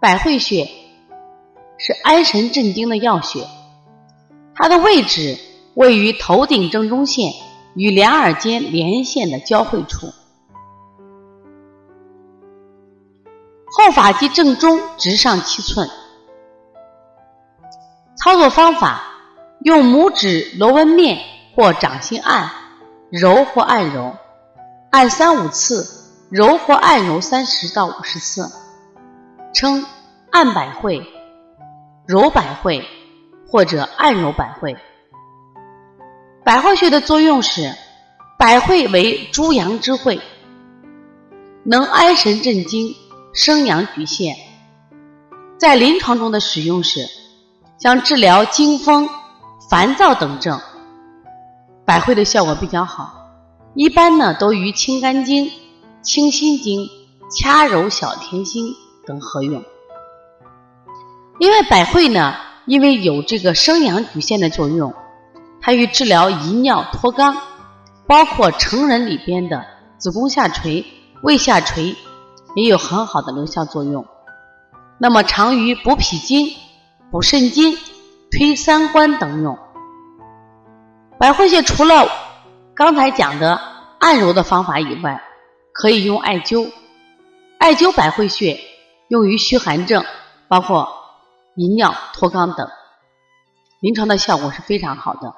百会穴是安神镇惊的要穴，它的位置位于头顶正中线与两耳间连线的交汇处，后发际正中，直上七寸。操作方法：用拇指螺纹面或掌心按，揉或按揉，按三五次，揉或按揉三十到五十次。称按百会、揉百会或者按揉百会。百会穴的作用是，百会为诸阳之会，能安神镇惊、生阳举陷。在临床中的使用是。像治疗惊风、烦躁等症，百会的效果比较好。一般呢，都与清肝经、清心经、掐揉小甜心等合用。因为百会呢，因为有这个生阳举陷的作用，它与治疗遗尿脱肛，包括成人里边的子宫下垂、胃下垂，也有很好的疗效作用。那么，常于补脾经。补肾经、推三关等用。百会穴除了刚才讲的按揉的方法以外，可以用艾灸。艾灸百会穴用于虚寒症，包括遗尿、脱肛等，临床的效果是非常好的。